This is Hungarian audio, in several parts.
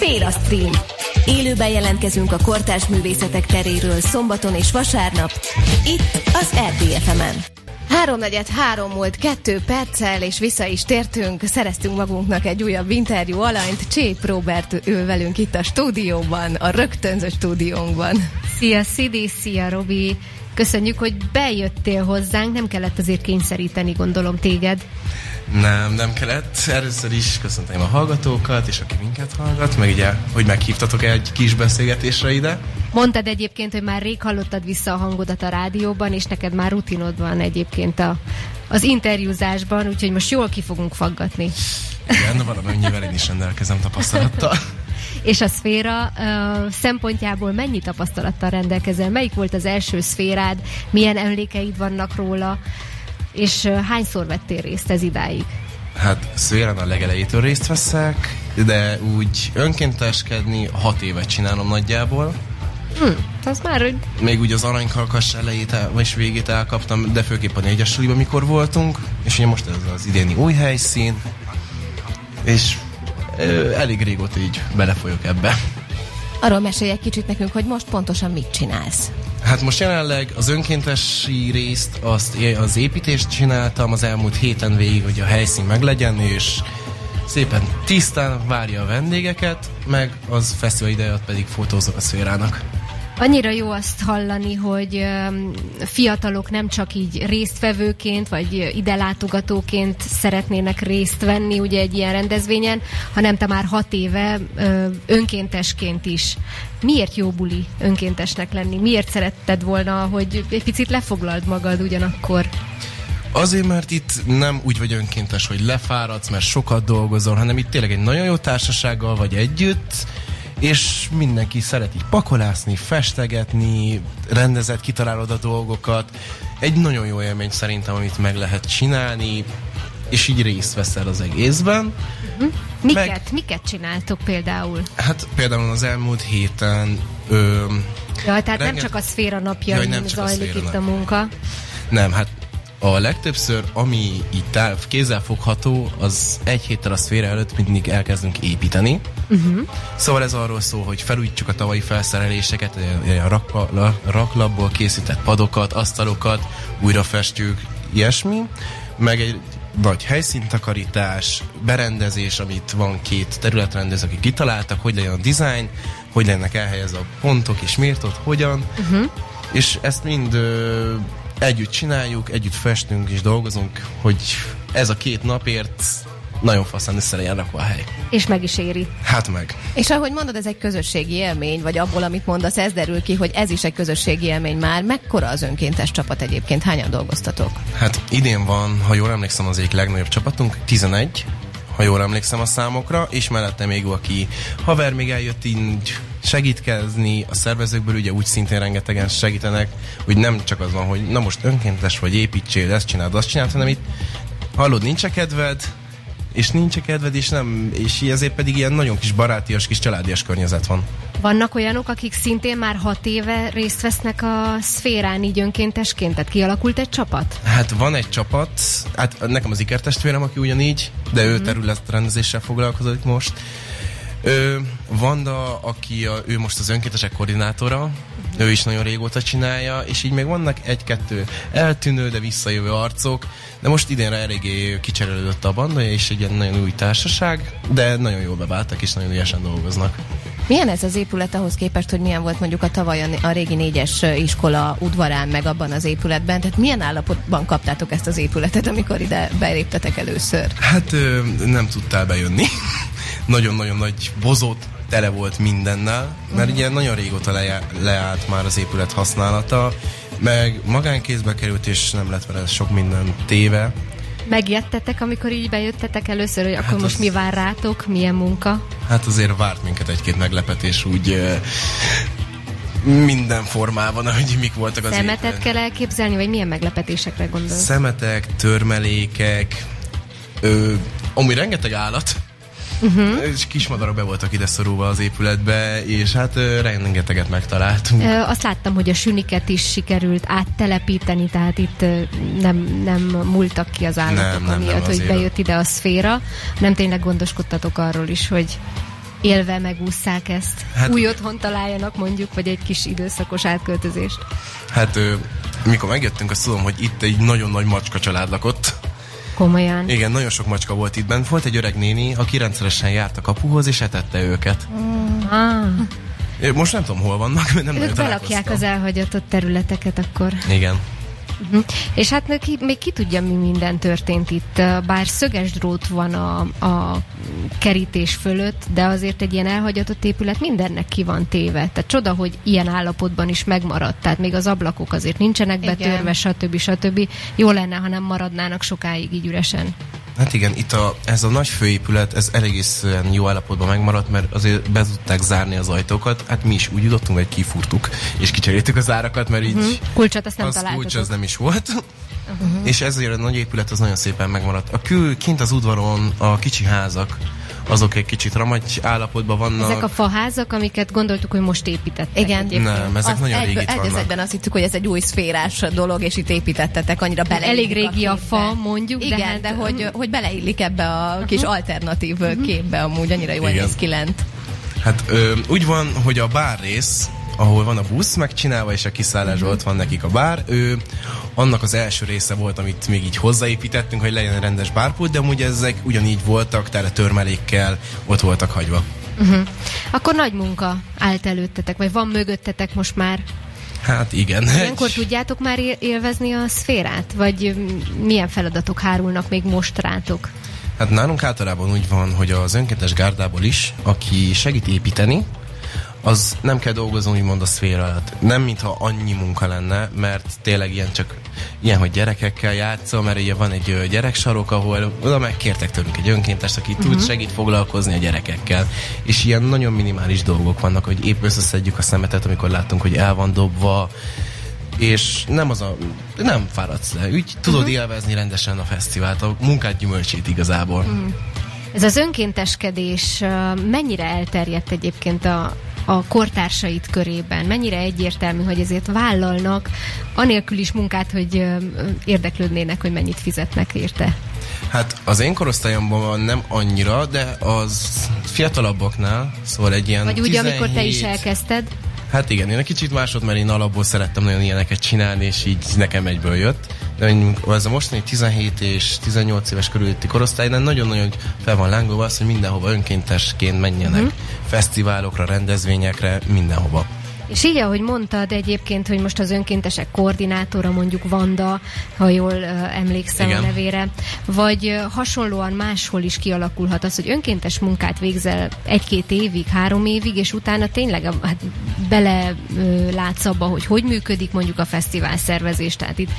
Szféra Stream. Élőben jelentkezünk a kortárs művészetek teréről szombaton és vasárnap, itt az RTFM-en. Háromnegyed három volt kettő perccel, és vissza is tértünk. Szereztünk magunknak egy újabb interjú alanyt. Csép Robert ül velünk itt a stúdióban, a rögtönző stúdiónkban. Szia Szidi, szia Robi! Köszönjük, hogy bejöttél hozzánk, nem kellett azért kényszeríteni, gondolom téged. Nem, nem kellett. Először is köszöntöm a hallgatókat, és aki minket hallgat, meg ugye, hogy meghívtatok egy kis beszélgetésre ide. Mondtad egyébként, hogy már rég hallottad vissza a hangodat a rádióban, és neked már rutinod van egyébként a, az interjúzásban, úgyhogy most jól ki fogunk faggatni. Igen, valamennyivel én is rendelkezem tapasztalattal. És a szféra uh, szempontjából mennyi tapasztalattal rendelkezel? Melyik volt az első szférád? Milyen emlékeid vannak róla? És uh, hányszor vettél részt ez idáig? Hát szférán a legelejétől részt veszek, de úgy önkénteskedni hat évet csinálom nagyjából. Hm, az már, hogy... Még úgy az aranykalkas elejét el, vagy végét elkaptam, de főképp a négyes mikor voltunk, és ugye most ez az idéni új helyszín, és elég régóta így belefolyok ebbe. Arról mesélj egy kicsit nekünk, hogy most pontosan mit csinálsz. Hát most jelenleg az önkéntesi részt, azt, az építést csináltam az elmúlt héten végig, hogy a helyszín meglegyen, és szépen tisztán várja a vendégeket, meg az fesztivál ideje pedig fotózok a szférának. Annyira jó azt hallani, hogy fiatalok nem csak így résztvevőként, vagy ide látogatóként szeretnének részt venni ugye egy ilyen rendezvényen, hanem te már hat éve önkéntesként is. Miért jó buli önkéntesnek lenni? Miért szeretted volna, hogy egy picit lefoglald magad ugyanakkor? Azért, mert itt nem úgy vagy önkéntes, hogy lefáradsz, mert sokat dolgozol, hanem itt tényleg egy nagyon jó társasággal vagy együtt, és mindenki szeret így pakolászni, festegetni, rendezett, kitalálod a dolgokat. Egy nagyon jó élmény szerintem, amit meg lehet csinálni, és így részt veszel az egészben. Uh-huh. Miket, meg, miket csináltok például? Hát például az elmúlt héten... Ö, ja, tehát reggel... nem csak a szféra napja, Jaj, nem zajlik itt a munka. Nem, hát a legtöbbször, ami így táv, kézzelfogható, az egy héttel a szféra előtt mindig elkezdünk építeni. Uh-huh. Szóval ez arról szól, hogy felújítjuk a tavalyi felszereléseket, a rakla, raklapból készített padokat, asztalokat, újra festjük, ilyesmi. Meg egy nagy helyszíntakarítás, berendezés, amit van két területrendező, akik kitaláltak, hogy legyen a design, hogy lennek elhelyezve a pontok és miért ott, hogyan. Uh-huh. És ezt mind ö, együtt csináljuk, együtt festünk és dolgozunk, hogy ez a két napért nagyon faszán össze legyen rakva a hely. És meg is éri. Hát meg. És ahogy mondod, ez egy közösségi élmény, vagy abból, amit mondasz, ez derül ki, hogy ez is egy közösségi élmény már. Mekkora az önkéntes csapat egyébként? Hányan dolgoztatok? Hát idén van, ha jól emlékszem, az egyik legnagyobb csapatunk, 11, ha jól emlékszem a számokra, és mellette még aki haver még eljött így segítkezni, a szervezőkből ugye úgy szintén rengetegen segítenek, hogy nem csak az van, hogy na most önkéntes vagy építsél, ezt csináld, azt csináld, hanem itt hallod, nincs kedved, és nincs kedved, és nem, és ezért pedig ilyen nagyon kis barátias, kis családias környezet van. Vannak olyanok, akik szintén már hat éve részt vesznek a szférán így önkéntesként? Tehát kialakult egy csapat? Hát van egy csapat, hát nekem az ikertestvérem, aki ugyanígy, de ő mhm. területrendezéssel foglalkozik most. Ö, Vanda, aki a, ő most az önkéntesek koordinátora, ő is nagyon régóta csinálja, és így még vannak egy-kettő eltűnő, de visszajövő arcok, de most idénre eléggé kicserélődött a banda, és egy ilyen nagyon új társaság, de nagyon jól beváltak, és nagyon ügyesen dolgoznak. Milyen ez az épület ahhoz képest, hogy milyen volt mondjuk a tavaly a régi négyes iskola udvarán, meg abban az épületben? Tehát milyen állapotban kaptátok ezt az épületet, amikor ide beléptetek először? Hát nem tudtál bejönni. Nagyon-nagyon nagy bozót tele volt mindennel, mert uh-huh. ugye nagyon régóta le, leállt már az épület használata, meg magánkézbe került, és nem lett vele sok minden téve. Megjettetek, amikor így bejöttetek először, hogy hát akkor az... most mi vár rátok, milyen munka? Hát azért várt minket egy-két meglepetés úgy minden formában, ahogy mik voltak az Szemetet éppen. kell elképzelni, vagy milyen meglepetésekre gondolsz? Szemetek, törmelékek, ö, amúgy rengeteg állat, Uh-huh. És kismadarak be voltak ide szorulva az épületbe, és hát rengeteget megtaláltunk. Ö, azt láttam, hogy a süniket is sikerült áttelepíteni, tehát itt nem, nem múltak ki az állatok, nem, nem, amiatt, nem, hogy bejött ide a szféra, nem tényleg gondoskodtatok arról is, hogy élve megúszszák ezt. Hát, Új otthon találjanak mondjuk, vagy egy kis időszakos átköltözést. Hát mikor megjöttünk, azt tudom, hogy itt egy nagyon nagy macska család lakott. Komolyan. Igen, nagyon sok macska volt itt bent. Volt egy öreg néni, aki rendszeresen járt a kapuhoz, és etette őket. Mm. Ah. Most nem tudom, hol vannak, mert nem Ők belakják az elhagyatott területeket akkor. Igen. Uh-huh. És hát ki, még ki tudja, mi minden történt itt. Bár szöges drót van a, a kerítés fölött, de azért egy ilyen elhagyatott épület mindennek ki van téve. Tehát csoda, hogy ilyen állapotban is megmaradt. Tehát még az ablakok azért nincsenek betörve, stb. stb. Jó lenne, ha nem maradnának sokáig így üresen. Hát igen, itt a, ez a nagy főépület, ez egészen jó állapotban megmaradt, mert azért be tudták zárni az ajtókat. Hát mi is úgy jutottunk, hogy kifúrtuk, és kicseréltük az árakat, mert így... Uh-huh. Kulcsot azt nem az Kulcs az nem is volt. Uh-huh. És ezért a nagy épület az nagyon szépen megmaradt. A kül, kint az udvaron a kicsi házak, azok egy kicsit ramagy állapotban vannak. Ezek a faházak, amiket gondoltuk, hogy most építettek. Igen. Egyébként. Nem, ezek az nagyon egy, régi egy egyben azt hittük, hogy ez egy új szférás dolog, és itt építettetek, annyira bele. Elég régi a, a fa, mondjuk. Igen, de, hát, de hogy, hogy beleillik ebbe a uh-huh. kis alternatív uh-huh. képbe, amúgy annyira jól néz ki lent. Hát ö, úgy van, hogy a bár rész ahol van a busz megcsinálva, és a kiszállásban mm-hmm. ott van nekik a bár. Ő annak az első része volt, amit még így hozzáépítettünk, hogy legyen rendes bárpult, de amúgy ezek ugyanígy voltak, tehát törmelékkel ott voltak hagyva. Uh-huh. Akkor nagy munka állt előttetek, vagy van mögöttetek most már? Hát igen. Ilyenkor tudjátok már élvezni a szférát? Vagy milyen feladatok hárulnak még most rátok? Hát nálunk általában úgy van, hogy az önkéntes gárdából is, aki segít építeni, az nem kell dolgozni úgymond a szféra alatt. Nem mintha annyi munka lenne, mert tényleg ilyen csak ilyen, hogy gyerekekkel játszom, mert ugye van egy gyereksarok, ahol oda megkértek tőlünk egy önkéntest, aki uh-huh. tud mhm. segít foglalkozni a gyerekekkel. És ilyen nagyon minimális dolgok vannak, hogy épp összeszedjük a szemetet, amikor látunk, hogy el van dobva, és nem az a, nem fáradsz le, úgy tudod uh-huh. élvezni rendesen a fesztivált, a munkát gyümölcsét igazából. Uh-huh. Ez az önkénteskedés mennyire elterjedt egyébként a, a kortársait körében? Mennyire egyértelmű, hogy ezért vállalnak, anélkül is munkát, hogy érdeklődnének, hogy mennyit fizetnek érte? Hát az én korosztályomban nem annyira, de az fiatalabbaknál, szóval egy ilyen Vagy úgy, 17... amikor te is elkezdted? Hát igen, én egy kicsit másod, mert én alapból szerettem nagyon ilyeneket csinálni, és így nekem egyből jött. De ez a mostani 17 és 18 éves körülötti korosztálynál nagyon-nagyon fel van lángolva az, hogy mindenhova önkéntesként menjenek. Uh-huh. Fesztiválokra, rendezvényekre, mindenhova. És így, ahogy mondtad egyébként, hogy most az önkéntesek koordinátora, mondjuk Vanda, ha jól uh, emlékszem Igen. a nevére, vagy uh, hasonlóan máshol is kialakulhat az, hogy önkéntes munkát végzel egy-két évig, három évig, és utána tényleg uh, hát, bele látsz abba, hogy hogy működik mondjuk a fesztivál szervezés. Tehát itt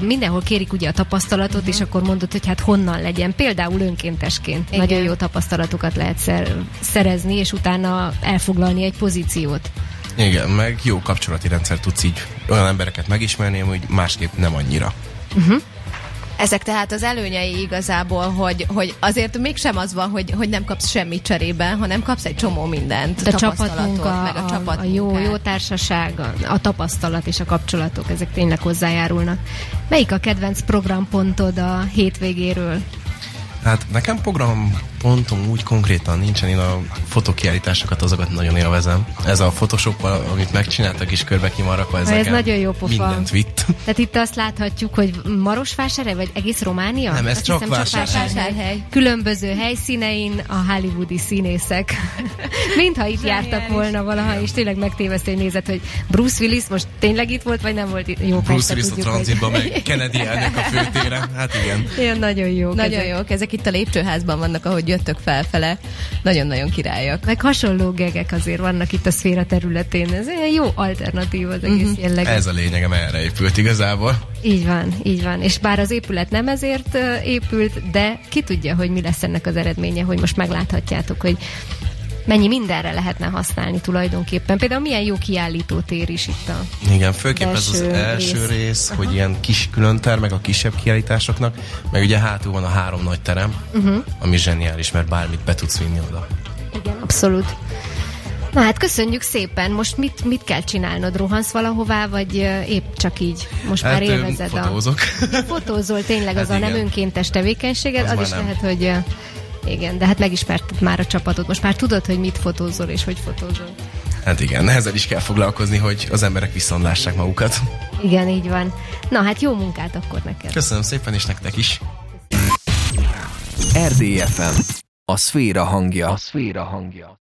mindenhol kérik ugye a tapasztalatot, uh-huh. és akkor mondod, hogy hát honnan legyen. Például önkéntesként Igen. nagyon jó tapasztalatokat lehet szer- szerezni, és utána elfoglalni egy pozíciót. Igen, meg jó kapcsolati rendszer tudsz így olyan embereket megismerni, hogy másképp nem annyira. Uh-huh. Ezek tehát az előnyei igazából, hogy, hogy azért mégsem az van, hogy, hogy nem kapsz semmit cserébe, hanem kapsz egy csomó mindent. A csapatmunka, meg a, a, csapat a jó, jó társaság, a, a tapasztalat és a kapcsolatok, ezek tényleg hozzájárulnak. Melyik a kedvenc programpontod a hétvégéről? Hát nekem programpontom úgy konkrétan nincsen, én a fotokiállításokat azokat nagyon élvezem. Ez a photoshop amit megcsináltak is körbe kimarakva, ez, ez nagyon jó pofa. mindent vitt. Tehát itt azt láthatjuk, hogy Marosvásárhely, vagy egész Románia? Nem, ez azt csak, vásárhely. Különböző helyszínein a hollywoodi színészek. Mintha itt jártak volna valaha, és tényleg megtévesztő, hogy nézett, hogy Bruce Willis most tényleg itt volt, vagy nem volt itt? Jó, Bruce Willis a tranzitban, meg Kennedy elnök a főtéren. Hát igen. Igen, nagyon jó. Nagyon jó. Ezek itt a lépcsőházban vannak, ahogy jöttök felfele. Nagyon-nagyon királyak. Meg hasonló gegek azért vannak itt a szféra területén. Ez egy jó alternatív az egész uh-huh. jelleg. Ez a lényegem, erre épült igazából. Így van, így van. És bár az épület nem ezért épült, de ki tudja, hogy mi lesz ennek az eredménye, hogy most megláthatjátok, hogy mennyi mindenre lehetne használni tulajdonképpen. Például milyen jó kiállító tér is itt a Igen, főképp ez az első rész, rész hogy ilyen kis külön termek a kisebb kiállításoknak, meg ugye hátul van a három nagy terem, uh-huh. ami zseniális, mert bármit be tudsz vinni oda. Igen, abszolút. Na hát köszönjük szépen. Most mit, mit kell csinálnod? Rohansz valahová, vagy épp csak így? Most hát, már élvezed fotózok. a... fotózol tényleg, az hát a nem önkéntes tevékenységed, az, az is nem. lehet, hogy Igen, de hát megismerted már a csapatot. Most már tudod, hogy mit fotózol és hogy fotózol. Hát igen, ezzel is kell foglalkozni, hogy az emberek viszont lássák magukat. Igen, így van. Na hát jó munkát akkor neked. Köszönöm szépen, és nektek is. RDFM. A szféra hangja. A szféra hangja.